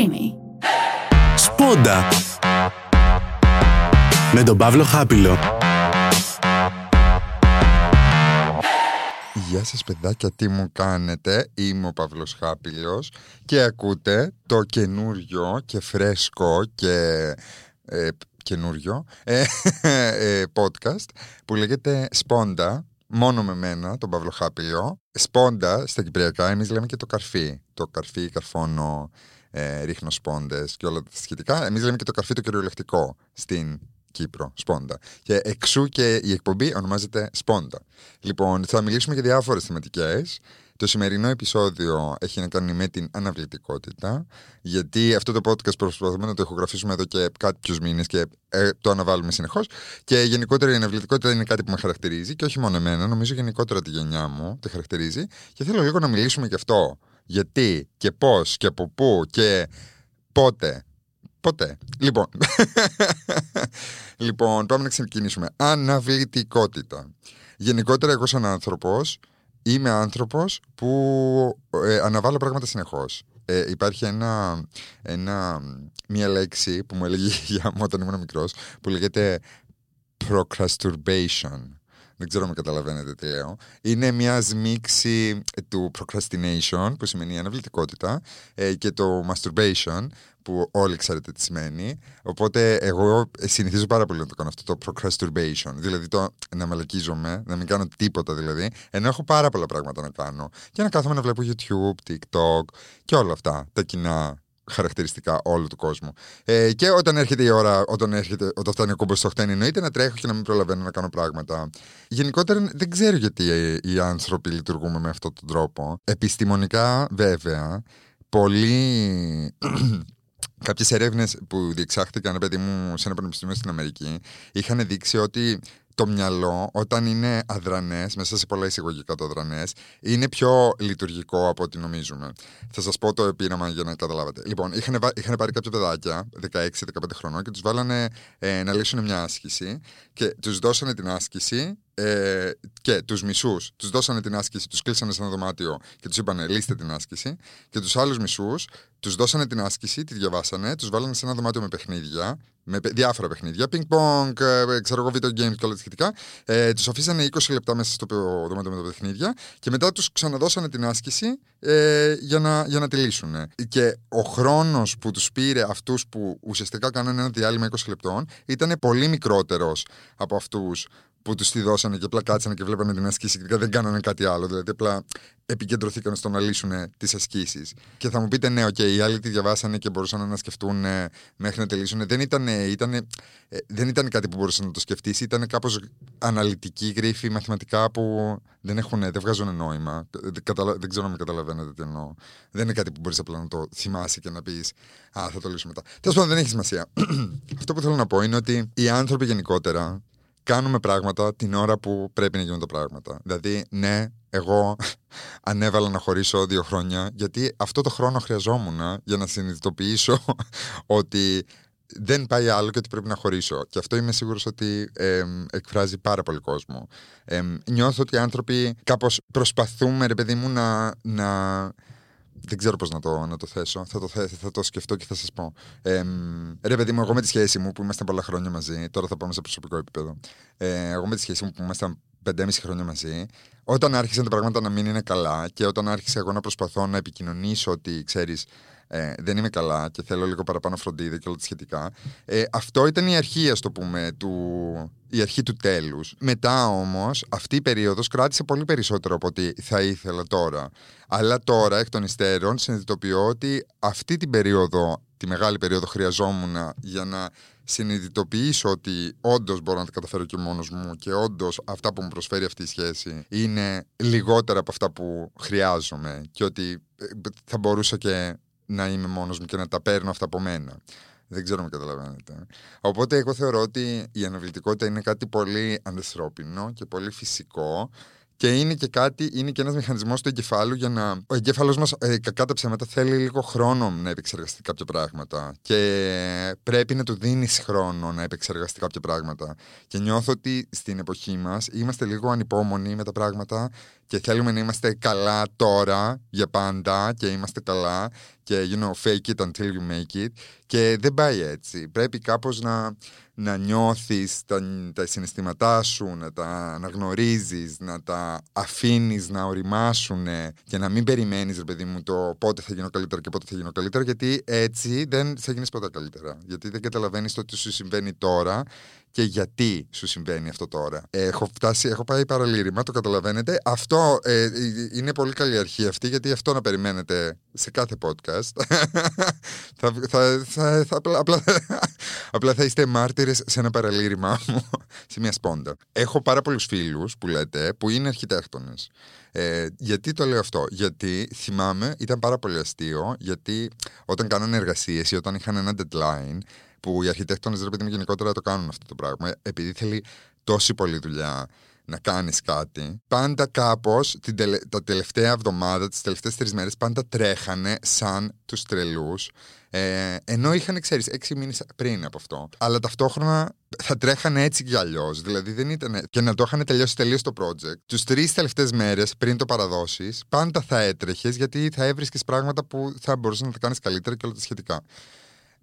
Creamy. Σπόντα με τον Παύλο Χάπιλο. Γεια σας παιδάκια, τι μου κάνετε, είμαι ο Παύλος Χάπιλος και ακούτε το καινούριο και φρέσκο και ε, καινούριο ε, ε, podcast που λέγεται Σπόντα, μόνο με μένα, τον Παύλο Χάπιλο. Σπόντα στα κυπριακά, εμείς λέμε και το καρφί, το καρφί, καρφώνω, ε, ρίχνω σπόντες και όλα τα σχετικά. Εμείς λέμε και το καρφί το κυριολεκτικό στην Κύπρο, Σπόντα. Και εξού και η εκπομπή ονομάζεται Σπόντα. Λοιπόν, θα μιλήσουμε για διάφορες θεματικές. Το σημερινό επεισόδιο έχει να κάνει με την αναβλητικότητα, γιατί αυτό το podcast προσπαθούμε να το ηχογραφήσουμε εδώ και κάποιους μήνες και ε, το αναβάλουμε συνεχώς. Και γενικότερα η αναβλητικότητα είναι κάτι που με χαρακτηρίζει και όχι μόνο εμένα, νομίζω γενικότερα τη γενιά μου τη χαρακτηρίζει. Και θέλω λίγο να μιλήσουμε γι' αυτό. Γιατί και πώς και από πού και πότε Ποτέ. Λοιπόν. λοιπόν, πάμε να ξεκινήσουμε. Αναβλητικότητα. Γενικότερα, εγώ σαν άνθρωπος είμαι άνθρωπος που ε, αναβάλω πράγματα συνεχώς. Ε, υπάρχει ένα, ένα, μια λέξη που μου έλεγε για μου όταν ήμουν μικρός που λέγεται procrastination. Δεν ξέρω αν καταλαβαίνετε τι λέω. Είναι μια μίξη του procrastination, που σημαίνει αναβλητικότητα, ε, και το masturbation, που όλοι ξέρετε τι σημαίνει. Οπότε εγώ συνηθίζω πάρα πολύ να το κάνω αυτό το procrastination. Δηλαδή το να μαλακίζομαι, να μην κάνω τίποτα δηλαδή, ενώ έχω πάρα πολλά πράγματα να κάνω. Και να κάθομαι να βλέπω YouTube, TikTok και όλα αυτά. Τα κοινά χαρακτηριστικά όλου του κόσμου. Ε, και όταν έρχεται η ώρα, όταν, έρχεται, όταν φτάνει ο κόμπος στο χτένι, εννοείται να τρέχω και να μην προλαβαίνω να κάνω πράγματα. Γενικότερα δεν ξέρω γιατί οι άνθρωποι λειτουργούμε με αυτόν τον τρόπο. Επιστημονικά, βέβαια, πολλοί Κάποιες έρευνες που διεξάχθηκαν, παιδί μου, σε ένα πανεπιστήμιο στην Αμερική, είχαν δείξει ότι το μυαλό, όταν είναι αδρανές, μέσα σε πολλά εισαγωγικά το αδρανές, είναι πιο λειτουργικό από ό,τι νομίζουμε. Θα σας πω το επίραμα για να καταλάβετε. Λοιπόν, είχαν, είχαν πάρει κάποια παιδάκια, 16-15 χρονών, και τους βάλανε ε, να λύσουν μια άσκηση και τους δώσανε την άσκηση ε, και τους μισούς τους δώσανε την άσκηση, τους κλείσανε σε ένα δωμάτιο και τους είπανε λύστε την άσκηση. Και τους άλλους μισούς τους δώσανε την άσκηση, τη διαβάσανε, τους βάλανε σε ένα δωμάτιο με παιχνίδια, με διάφορα παιχνίδια, ping-pong, ε, ξέρω εγώ, video games και όλα τα σχετικά. Ε, τους αφήσανε 20 λεπτά μέσα στο δωμάτιο με τα παιχνίδια και μετά τους ξαναδώσανε την άσκηση ε, για, να, για να τη λύσουν. Και ο χρόνος που τους πήρε αυτούς που ουσιαστικά κάνανε ένα διάλειμμα 20 λεπτών ήταν πολύ μικρότερος από αυτούς που τους τη δώσανε και απλά κάτσανε και βλέπανε την άσκηση και δεν κάνανε κάτι άλλο. Δηλαδή απλά επικεντρωθήκαν στο να λύσουν τις ασκήσεις. Και θα μου πείτε, ναι, οκ, οι άλλοι τη διαβάσανε και μπορούσαν να σκεφτούν μέχρι να τελειώσουν. Δεν ήταν, ήταν, ε, δεν ήταν κάτι που μπορούσες να το σκεφτείς, ήταν κάπως αναλυτικοί γρίφοι μαθηματικά που δεν, έχουν, δεν βγάζουν νόημα. Δεν, δεν ξέρω αν με καταλαβαίνετε τι εννοώ. Δεν είναι κάτι που μπορείς απλά να το θυμάσαι και να πεις Α, θα το λύσουμε μετά. Τέλος πάντων, δεν έχει σημασία. Αυτό που θέλω να πω είναι ότι οι άνθρωποι γενικότερα κάνουμε πράγματα την ώρα που πρέπει να γίνουν τα πράγματα. Δηλαδή, ναι, εγώ ανέβαλα να χωρίσω δύο χρόνια, γιατί αυτό το χρόνο χρειαζόμουν για να συνειδητοποιήσω ότι δεν πάει άλλο και ότι πρέπει να χωρίσω. Και αυτό είμαι σίγουρος ότι ε, εκφράζει πάρα πολύ κόσμο. Ε, νιώθω ότι οι άνθρωποι κάπως προσπαθούμε, ρε παιδί μου, να, να δεν ξέρω πώς να το, να το θέσω. Θα το, θα το σκεφτώ και θα σας πω. Ε, ρε, παιδί μου, εγώ με τη σχέση μου που είμαστε πολλά χρόνια μαζί, τώρα θα πάμε σε προσωπικό επίπεδο. Ε, εγώ με τη σχέση μου που ήμασταν 5,5 χρόνια μαζί, όταν άρχισαν τα πράγματα να μην είναι καλά και όταν άρχισα εγώ να προσπαθώ να επικοινωνήσω ότι ξέρεις, ε, δεν είμαι καλά και θέλω λίγο παραπάνω φροντίδα και όλα τα σχετικά. Ε, αυτό ήταν η αρχή, ας το πούμε, του, η αρχή του τέλους. Μετά όμως αυτή η περίοδος κράτησε πολύ περισσότερο από ό,τι θα ήθελα τώρα. Αλλά τώρα εκ των υστέρων συνειδητοποιώ ότι αυτή την περίοδο, τη μεγάλη περίοδο χρειαζόμουν για να συνειδητοποιήσω ότι όντως μπορώ να τα καταφέρω και μόνος μου και όντως αυτά που μου προσφέρει αυτή η σχέση είναι λιγότερα από αυτά που χρειάζομαι και ότι ε, θα μπορούσα και να είμαι μόνος μου και να τα παίρνω αυτά από μένα. Δεν ξέρω αν καταλαβαίνετε. Οπότε εγώ θεωρώ ότι η αναβλητικότητα είναι κάτι πολύ ανθρώπινο και πολύ φυσικό και είναι και κάτι, είναι και ένας μηχανισμός του εγκεφάλου για να. Ο εγκέφαλος μας, ε, κακά τα ψέματα, θέλει λίγο χρόνο να επεξεργαστεί κάποια πράγματα. Και πρέπει να του δίνεις χρόνο να επεξεργαστεί κάποια πράγματα. Και νιώθω ότι στην εποχή μας είμαστε λίγο ανυπόμονοι με τα πράγματα και θέλουμε να είμαστε καλά τώρα για πάντα και είμαστε καλά και you know, fake it until you make it και δεν πάει έτσι. Πρέπει κάπως να, να νιώθεις τα, τα συναισθήματά σου, να τα αναγνωρίζεις, να τα αφήνεις να οριμάσουν και να μην περιμένεις ρε παιδί μου το πότε θα γίνω καλύτερα και πότε θα γίνω καλύτερα γιατί έτσι δεν θα γίνεις ποτέ καλύτερα. Γιατί δεν καταλαβαίνεις το τι σου συμβαίνει τώρα και γιατί σου συμβαίνει αυτό τώρα. Έχω φτάσει, έχω πάει παραλήρημα, το καταλαβαίνετε. Αυτό ε, είναι πολύ καλή αρχή αυτή, γιατί αυτό να περιμένετε σε κάθε podcast. θα, θα, θα, θα, απλά, απλά θα είστε μάρτυρες σε ένα παραλήρημά μου, σε μια σπόντα. Έχω πάρα πολλούς φίλους που λέτε, που είναι αρχιτέκτονες. Ε, γιατί το λέω αυτό, Γιατί θυμάμαι, ήταν πάρα πολύ αστείο, γιατί όταν κάνανε εργασίες ή όταν είχαν ένα deadline, που οι αρχιτέκτονες ρε παιδί μου γενικότερα το κάνουν αυτό το πράγμα. Επειδή θέλει τόση πολλή δουλειά να κάνεις κάτι. Πάντα κάπως τελε... τα τελευταία εβδομάδα, τις τελευταίες τρεις μέρες, πάντα τρέχανε σαν τους τρελούς. Ε, ενώ είχαν, ξέρεις, έξι μήνες πριν από αυτό. Αλλά ταυτόχρονα θα τρέχανε έτσι κι αλλιώς. Δηλαδή δεν ήταν. και να το είχαν τελειώσει τελείως το project. Τους τρεις τελευταίες μέρες πριν το παραδώσει, πάντα θα έτρεχες γιατί θα έβρισκες πράγματα που θα μπορούσες να τα κάνεις καλύτερα και όλα τα σχετικά.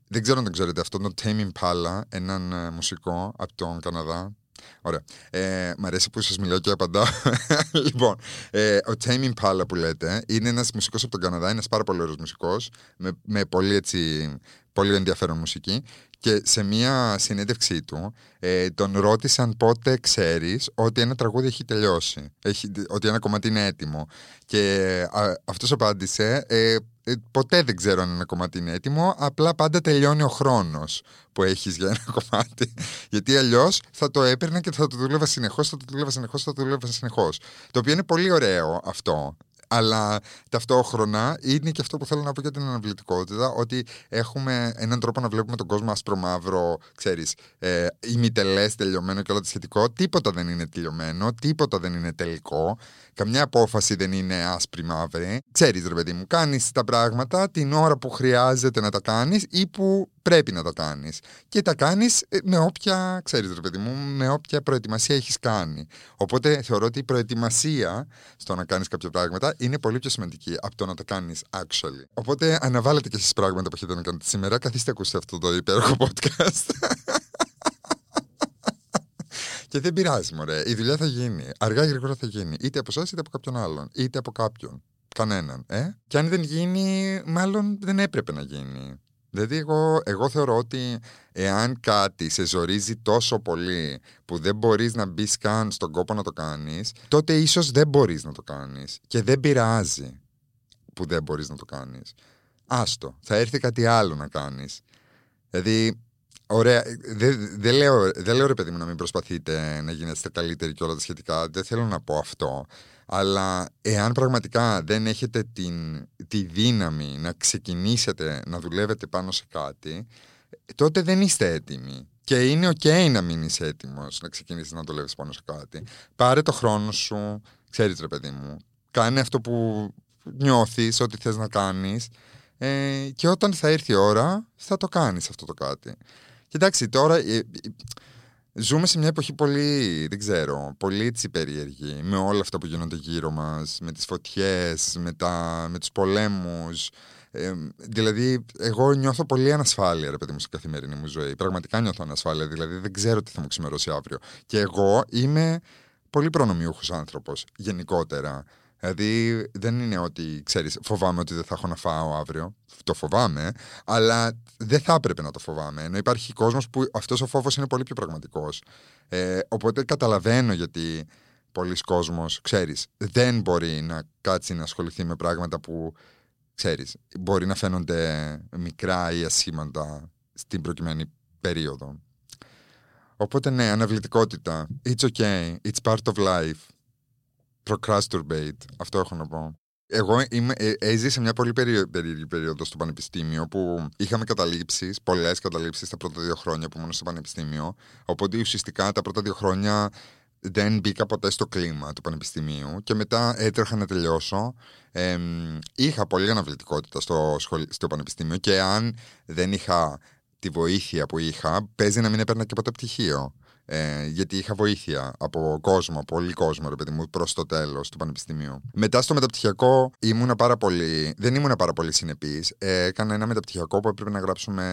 Δεν ξέρω αν το ξέρετε αυτό, το Tame Impala, έναν ε, μουσικό από τον Καναδά. Ωραία. Ε, μ' αρέσει που σας μιλάω και απαντάω. λοιπόν, ε, ο Tame Impala που λέτε είναι ένας μουσικός από τον Καναδά, ένας πάρα πολύ ωραίος μουσικός, με, με πολύ, έτσι, πολύ ενδιαφέρον μουσική. Και σε μία συνέντευξή του ε, τον ρώτησαν πότε ξέρεις ότι ένα τραγούδι έχει τελειώσει, έχει, ότι ένα κομμάτι είναι έτοιμο. Και α, αυτός απάντησε ε, ε, ποτέ δεν ξέρω αν ένα κομμάτι είναι έτοιμο, απλά πάντα τελειώνει ο χρόνος που έχεις για ένα κομμάτι. Γιατί αλλιώς θα το έπαιρνα και θα το δούλευα συνεχώς, θα το δούλευα συνεχώς, θα το δούλευα συνεχώς. Το οποίο είναι πολύ ωραίο αυτό αλλά ταυτόχρονα είναι και αυτό που θέλω να πω για την αναβλητικότητα, ότι έχουμε έναν τρόπο να βλέπουμε τον κόσμο άσπρο-μαύρο, ξέρεις, ε, ημιτελές, τελειωμένο και όλα το σχετικό. Τίποτα δεν είναι τελειωμένο, τίποτα δεν είναι τελικό. Καμιά απόφαση δεν είναι άσπρη-μαύρη. Ξέρεις ρε παιδί μου, κάνεις τα πράγματα την ώρα που χρειάζεται να τα κάνεις ή που πρέπει να τα κάνεις. Και τα κάνεις ε, με όποια, ξέρεις, ρε παιδί μου, με όποια προετοιμασία έχεις κάνει. Οπότε θεωρώ ότι η προετοιμασία στο να κάνεις κάποια πράγματα είναι πολύ πιο σημαντική από το να τα κάνεις actually. Οπότε αναβάλλετε και εσείς πράγματα που έχετε να κάνετε σήμερα. Καθίστε ακούστε αυτό το υπέροχο podcast. Και δεν πειράζει, μωρέ. Η δουλειά θα γίνει. Αργά ή γρήγορα θα γίνει. Είτε από εσάς είτε από κάποιον άλλον. Είτε από κάποιον. Κανέναν. Ε; Και αν δεν γίνει, μάλλον δεν έπρεπε να γίνει. Δηλαδή εγώ, εγώ θεωρώ ότι εάν κάτι σε ζορίζει τόσο πολύ που δεν μπορείς να μπεις καν στον κόπο να το κάνεις, τότε ίσως δεν μπορείς να το κάνεις. Και δεν πειράζει που δεν μπορείς να το κάνεις. Άστο, θα έρθει κάτι άλλο να κάνεις. Δηλαδή, ωραία, δεν δε λέω, δε λέω ρε παιδί μου να μην προσπαθείτε να γίνετε καλύτεροι και όλα τα σχετικά, δεν θέλω να πω αυτό. Αλλά εάν πραγματικά δεν έχετε την, τη δύναμη να ξεκινήσετε να δουλεύετε πάνω σε κάτι, τότε δεν είστε έτοιμοι. Και είναι ok να μην είσαι έτοιμος να ξεκινήσεις να δουλεύεις πάνω σε κάτι. Πάρε το χρόνο σου, ξέρεις ρε παιδί μου. Κάνε αυτό που νιώθεις ότι θες να κάνεις. Ε, και όταν θα έρθει η ώρα, θα το κάνεις αυτό το κάτι. Κοιτάξτε, τώρα ε, Ζούμε σε μια εποχή πολύ, δεν ξέρω, πολύ έτσι περίεργη με όλα αυτά που γίνονται γύρω μας, με τις φωτιές, με, τα, με τους πολέμους. Ε, δηλαδή, εγώ νιώθω πολύ ανασφάλεια, ρε παιδί μου, στην καθημερινή μου ζωή. Πραγματικά νιώθω ανασφάλεια, δηλαδή δεν ξέρω τι θα μου ξημερώσει αύριο. Και εγώ είμαι πολύ προνομιούχος άνθρωπος, γενικότερα. Δηλαδή δεν είναι ότι, ξέρεις, φοβάμαι ότι δεν θα έχω να φάω αύριο. Το φοβάμαι, αλλά δεν θα έπρεπε να το φοβάμαι. Ενώ υπάρχει κόσμος που αυτός ο φόβος είναι πολύ πιο πραγματικός. Ε, οπότε καταλαβαίνω γιατί πολλοί κόσμος, ξέρεις, δεν μπορεί να κάτσει να ασχοληθεί με πράγματα που, ξέρεις, μπορεί να φαίνονται μικρά ή ασήμαντα στην προκειμένη περίοδο. Οπότε ναι, αναβλητικότητα. It's okay. It's part of life. Procrastinate. Αυτό έχω να πω. Εγώ είμαι, ε, έζησα μια πολύ περίεργη περίοδο στο πανεπιστήμιο που είχαμε καταλήψεις, πολλές καταλήψεις τα πρώτα δύο χρόνια που ήμουν στο πανεπιστήμιο. Οπότε ουσιαστικά τα πρώτα δύο χρόνια δεν μπήκα ποτέ στο κλίμα του πανεπιστημίου και μετά έτρεχα να τελειώσω. Ε, είχα πολλή αναβλητικότητα στο, στο πανεπιστήμιο και αν δεν είχα τη βοήθεια που είχα, παίζει να μην έπαιρνα και ποτέ πτυχίο. Ε, γιατί είχα βοήθεια από κόσμο, πολύ κόσμο, ρε παιδί μου, προς το τέλος του Πανεπιστημίου. Μετά στο μεταπτυχιακό ήμουνα πάρα πολύ. Δεν ήμουνα πάρα πολύ συνεπής. Ε, έκανα ένα μεταπτυχιακό που έπρεπε να γράψουμε,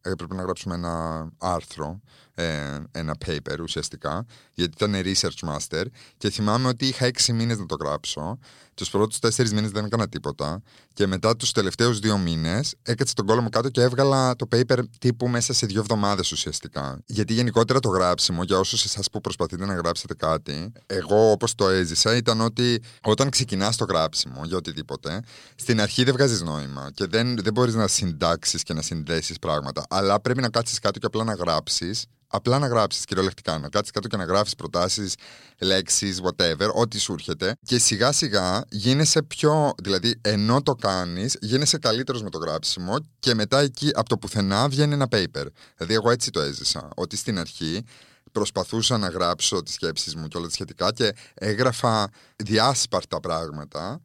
έπρεπε να γράψουμε ένα άρθρο ε, ένα paper ουσιαστικά, γιατί ήταν research master και θυμάμαι ότι είχα έξι μήνες να το γράψω. Τους πρώτους τέσσερις μήνες δεν έκανα τίποτα και μετά τους τελευταίους δύο μήνες έκατσα τον κόλλο μου κάτω και έβγαλα το paper τύπου μέσα σε δύο εβδομάδες ουσιαστικά. Γιατί γενικότερα το γράψιμο, για όσους εσάς που προσπαθείτε να γράψετε κάτι, εγώ όπως το έζησα ήταν ότι όταν ξεκινάς το γράψιμο για οτιδήποτε, στην αρχή δεν βγάζεις νόημα και δεν, δεν μπορείς να συντάξεις και να συνδέσεις πράγματα, αλλά πρέπει να κάτσεις κάτω και απλά να γράψεις απλά να γράψεις κυριολεκτικά. Να κάτσει κάτω και να γράφεις προτάσεις, λέξεις, whatever, ό,τι σου έρχεται. Και σιγά σιγά γίνεσαι πιο. Δηλαδή, ενώ το κάνεις, γίνεσαι καλύτερος με το γράψιμο και μετά εκεί από το πουθενά βγαίνει ένα paper. Δηλαδή, εγώ έτσι το έζησα. Ότι στην αρχή προσπαθούσα να γράψω τις σκέψεις μου και όλα τα σχετικά και έγραφα διάσπαρτα πράγματα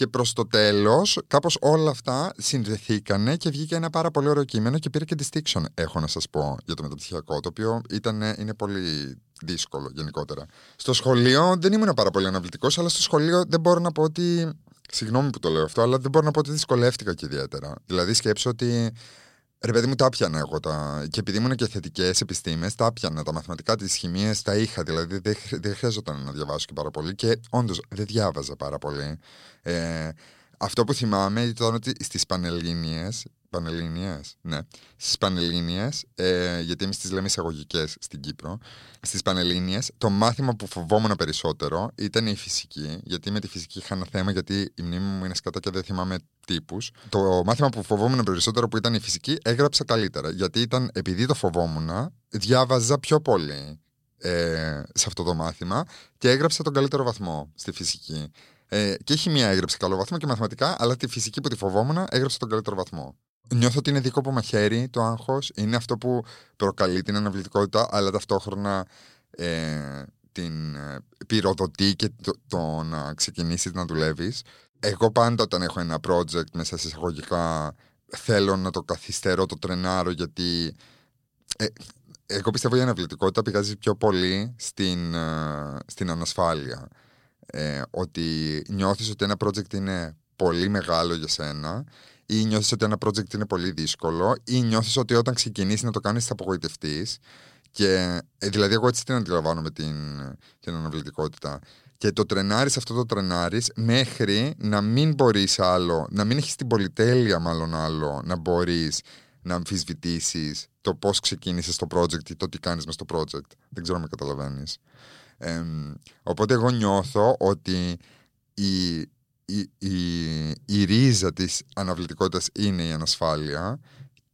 και προς το τέλος, κάπως όλα αυτά συνδεθήκανε και βγήκε ένα πάρα πολύ ωραίο κείμενο και πήρε και distinction, έχω να σας πω, για το μεταπτυχιακό, το οποίο ήταν, είναι πολύ δύσκολο γενικότερα. Στο σχολείο δεν ήμουν πάρα πολύ αναβλητικός, αλλά στο σχολείο δεν μπορώ να πω ότι. Συγγνώμη που το λέω αυτό, αλλά δεν μπορώ να πω ότι δυσκολεύτηκα και ιδιαίτερα. Δηλαδή, σκέψω ότι Ρε παιδί μου, τα πιανα εγώ. Τα... Και επειδή ήμουν και θετικές επιστήμες, τα πιανα. Τα μαθηματικά, τις χημίες τα είχα. Δηλαδή δεν, δεν χρειαζόταν να διαβάσω και πάρα πολύ. Και όντως δεν διάβαζα πάρα πολύ. Ε, αυτό που θυμάμαι ήταν ότι στις Πανελλήνιες Πανελλήνιε, ναι. Στις Πανελλήνιε, ε, γιατί εμείς τις λέμε εισαγωγικές στην Κύπρο. Στις Πανελλήνιε, το μάθημα που φοβόμουν περισσότερο ήταν η φυσική. Γιατί με τη φυσική είχα ένα θέμα, γιατί η μνήμη μου είναι σκατά και δεν θυμάμαι τύπους. Το μάθημα που φοβόμουν περισσότερο που ήταν η φυσική, έγραψα καλύτερα. Γιατί ήταν, επειδή το φοβόμουν, διάβαζα πιο πολύ ε, σε αυτό το μάθημα και έγραψα τον καλύτερο βαθμό στη φυσική. Ε, και χημία έγραψε καλό βαθμό και μαθηματικά, αλλά τη φυσική που τη φοβόμουν έγραψε τον καλύτερο βαθμό. Νιώθω ότι είναι δίκοπο μαχαίρι το άγχος. Είναι αυτό που προκαλεί την αναβλητικότητα, αλλά ταυτόχρονα ε, την ε, πυροδοτεί και το, το να ξεκινήσεις να δουλεύεις. Εγώ πάντα όταν έχω ένα project μέσα σε εισαγωγικά θέλω να το καθυστερώ, το τρενάρω γιατί ε, εγώ πιστεύω η αναβλητικότητα πηγάζει πιο πολύ στην, ε, στην ανασφάλεια. Ε, ότι νιώθεις ότι ένα project είναι πολύ μεγάλο για σένα ή νιώθεις ότι ένα project είναι πολύ δύσκολο, ή νιώθεις ότι όταν ξεκινήσεις να το κάνεις θα απογοητευτείς. Και ε, δηλαδή, εγώ έτσι την αντιλαμβάνω με την, την αναβλητικότητα. Και το τρενάρεις αυτό το τρενάρεις μέχρι να μην μπορείς άλλο, να μην έχεις την πολυτέλεια μάλλον άλλο, να μπορείς να αμφισβητήσεις το πώς ξεκίνησες το project ή το τι κάνεις μες στο project. Δεν ξέρω αν με καταλαβαίνεις. Ε, οπότε εγώ νιώθω ότι η η, η, η ρίζα της αναβλητικότητας είναι η ανασφάλεια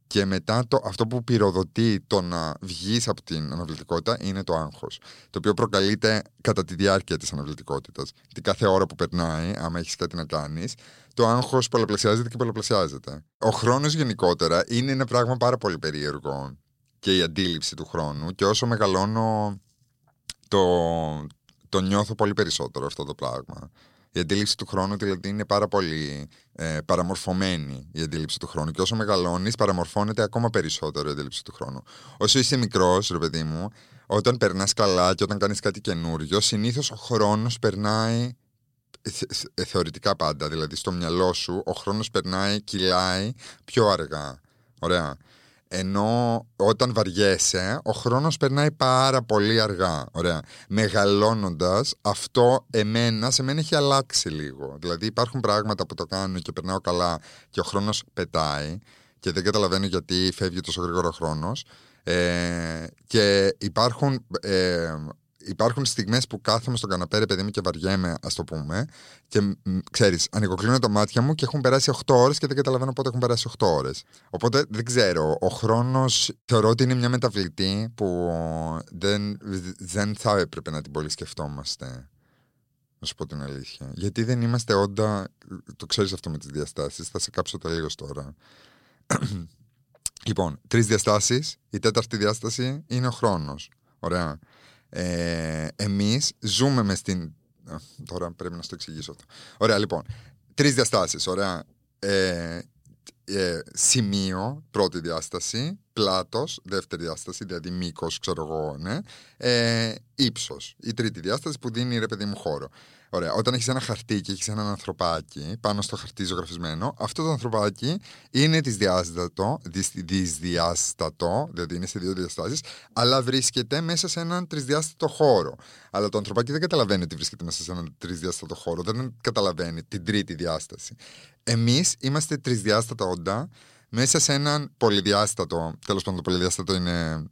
και μετά το, αυτό που πυροδοτεί το να βγεις από την αναβλητικότητα είναι το άγχος το οποίο προκαλείται κατά τη διάρκεια της αναβλητικότητας. Την κάθε ώρα που περνάει, άμα έχεις κάτι να κάνεις το άγχος πολλαπλασιάζεται και πολλαπλασιάζεται. Ο χρόνος γενικότερα είναι ένα πράγμα πάρα πολύ περίεργο και η αντίληψη του χρόνου και όσο μεγαλώνω το, το νιώθω πολύ περισσότερο αυτό το πράγμα η αντίληψη του χρόνου δηλαδή είναι πάρα πολύ ε, παραμορφωμένη η αντίληψη του χρόνου. Και όσο μεγαλώνεις, παραμορφώνεται ακόμα περισσότερο η αντίληψη του χρόνου. Όσο είσαι μικρός, ρε παιδί μου, όταν περνάς καλά και όταν κάνεις κάτι καινούριο, συνήθως ο χρόνος περνάει ε, θεωρητικά πάντα. Δηλαδή, στο μυαλό σου, ο χρόνος περνάει, κυλάει πιο αργά. Ωραία. Ενώ όταν βαριέσαι, ο χρόνος περνάει πάρα πολύ αργά. Ωραία. Μεγαλώνοντας, αυτό εμένα, σε μένα έχει αλλάξει λίγο. Δηλαδή υπάρχουν πράγματα που το κάνω και περνάω καλά και ο χρόνος πετάει και δεν καταλαβαίνω γιατί φεύγει τόσο γρήγορα ο χρόνος. Ε, και υπάρχουν ε, υπάρχουν στιγμές που κάθομαι στον καναπέ, παιδί μου, και βαριέμαι, ας το πούμε. Και ξέρεις, ανοιγοκλίνω τα μάτια μου και έχουν περάσει 8 ώρες και δεν καταλαβαίνω πότε έχουν περάσει 8 ώρες. Οπότε δεν ξέρω. Ο χρόνος θεωρώ ότι είναι μια μεταβλητή που δεν, δεν θα έπρεπε να την πολύ σκεφτόμαστε. Να σου πω την αλήθεια. Γιατί δεν είμαστε όντα. Το ξέρεις αυτό με τις διαστάσεις. Θα σε κάψω τελείω τώρα. λοιπόν, τρεις διαστάσεις. Η τέταρτη διάσταση είναι ο χρόνος. Ωραία. Ε, εμείς ζούμε μες στην... Τώρα πρέπει να στο εξηγήσω αυτό. Ωραία, λοιπόν. Τρεις διαστάσεις, ωραία. Ε, ε, σημείο, πρώτη διάσταση, πλάτος, δεύτερη διάσταση, δηλαδή μήκος, ξέρω εγώ, ναι, ε, ύψος. Η τρίτη διάσταση που δίνει, ρε παιδί μου, χώρο. Ωραία. Όταν έχεις ένα χαρτί και έχεις έναν ανθρωπάκι πάνω στο χαρτί ζωγραφισμένο, αυτό το ανθρωπάκι είναι δυσδιάστατο, δυσδιάστατο, δηλαδή είναι σε δύο διαστάσεις, αλλά βρίσκεται μέσα σε έναν τρισδιάστατο χώρο. Αλλά το ανθρωπάκι δεν καταλαβαίνει ότι βρίσκεται μέσα σε έναν τρισδιάστατο χώρο, δεν καταλαβαίνει την τρίτη διάσταση. Εμείς είμαστε τρισδιάστατα όντα μέσα σε έναν πολυδιάστατο. Τέλος πάντων, το πολυδιάστατο είναι.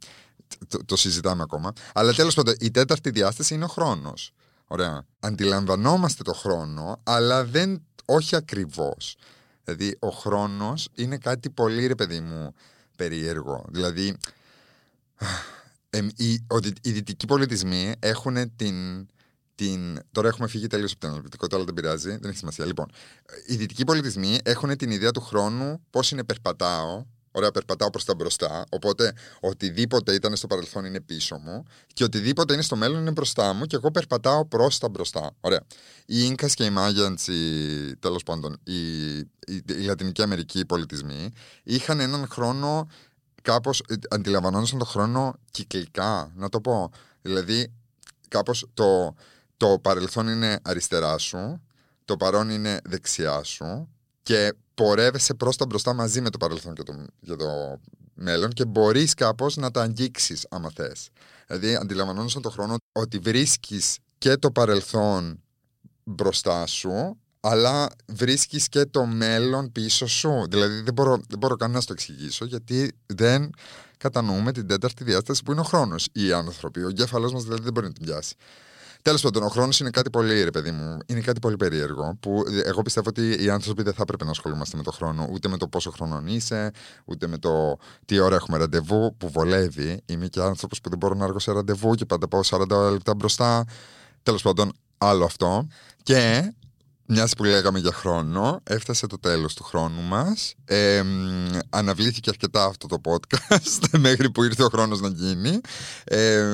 Το, το συζητάμε ακόμα. Αλλά τέλος πάντων, η τέταρτη διάσταση είναι ο χρόνος. Ωραία. Αντιλαμβανόμαστε το χρόνο, αλλά δεν, όχι ακριβώς. Δηλαδή, ο χρόνος είναι κάτι πολύ, ρε παιδί μου, περίεργο. Δηλαδή, οι, οι δυτικοί πολιτισμοί έχουν την, την... Τώρα έχουμε φύγει τελείω από την αναλυτικότητα, αλλά δεν πειράζει, δεν έχει σημασία. Λοιπόν, οι δυτικοί πολιτισμοί έχουν την ιδέα του χρόνου, πώς είναι περπατάω, Ωραία, περπατάω προς τα μπροστά. Οπότε οτιδήποτε ήταν στο παρελθόν είναι πίσω μου και οτιδήποτε είναι στο μέλλον είναι μπροστά μου και εγώ περπατάω προς τα μπροστά. Ωραία. Οι νκα και οι Μάγιαντς, τέλος πάντων, οι, οι, οι Λατινική Αμερική πολιτισμοί είχαν έναν χρόνο κάπως. αντιλαμβανόντουσαν τον χρόνο κυκλικά, να το πω. Δηλαδή, κάπως το, το παρελθόν είναι αριστερά σου, το παρόν είναι δεξιά σου και πορεύεσαι προς τα μπροστά μαζί με το παρελθόν και το, για το μέλλον και μπορείς κάπως να τα αγγίξεις, άμα θες. Δηλαδή, αντιλαμβανόμαστε τον χρόνο ότι βρίσκεις και το παρελθόν μπροστά σου, αλλά βρίσκεις και το μέλλον πίσω σου. Δηλαδή, δεν μπορώ, δεν μπορώ καν να το εξηγήσω, γιατί δεν κατανοούμε την τέταρτη διάσταση που είναι ο χρόνος. Οι άνθρωποι, ο εγκέφαλός μας δηλαδή δεν μπορεί να την πιάσει. Τέλος πάντων, ο χρόνος είναι κάτι πολύ, ρε παιδί μου, είναι κάτι πολύ περίεργο. Που εγώ πιστεύω ότι οι άνθρωποι δεν θα έπρεπε να ασχολούμαστε με το χρόνο, ούτε με το πόσο χρόνο είσαι, ούτε με το τι ώρα έχουμε ραντεβού, που βολεύει. Είμαι και άνθρωπος που δεν μπορώ να έρχομαι σε ραντεβού και πάντα πάω 40 λεπτά μπροστά. Τέλος πάντων, άλλο αυτό. Και μια που λέγαμε για χρόνο, έφτασε το τέλος του χρόνου μας. Ε, αναβλήθηκε αρκετά αυτό το podcast μέχρι που ήρθε ο χρόνος να γίνει. Ε,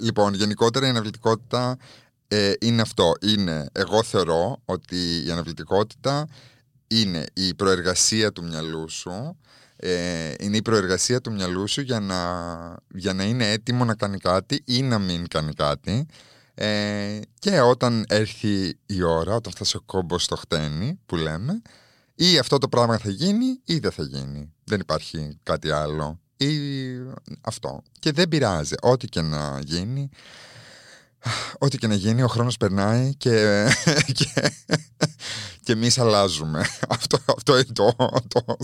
λοιπόν, γενικότερα η αναβλητικότητα ε, είναι αυτό. Είναι, εγώ θεωρώ ότι η αναβλητικότητα είναι η προεργασία του μυαλού σου ε, είναι η προεργασία του μυαλού σου για να, για να είναι έτοιμο να κάνει κάτι ή να μην κάνει κάτι ε, και όταν έρθει η ώρα, όταν φτάσει ο κόμπος στο χτένι που λέμε, ή αυτό το πράγμα θα γίνει ή δεν θα γίνει. Δεν υπάρχει κάτι άλλο. Ή αυτό. Και δεν πειράζει. Ό,τι και να γίνει, ό,τι και να γίνει, ο χρόνος περνάει και, και, και εμείς αλλάζουμε. Αυτό, αυτό είναι το, το,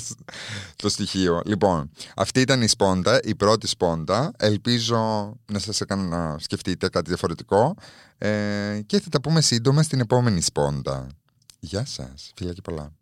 το στοιχείο. Λοιπόν, αυτή ήταν η σπόντα, η πρώτη σπόντα. Ελπίζω να σας έκανα να σκεφτείτε κάτι διαφορετικό ε, και θα τα πούμε σύντομα στην επόμενη σπόντα. Γεια σας, φιλιά και πολλά.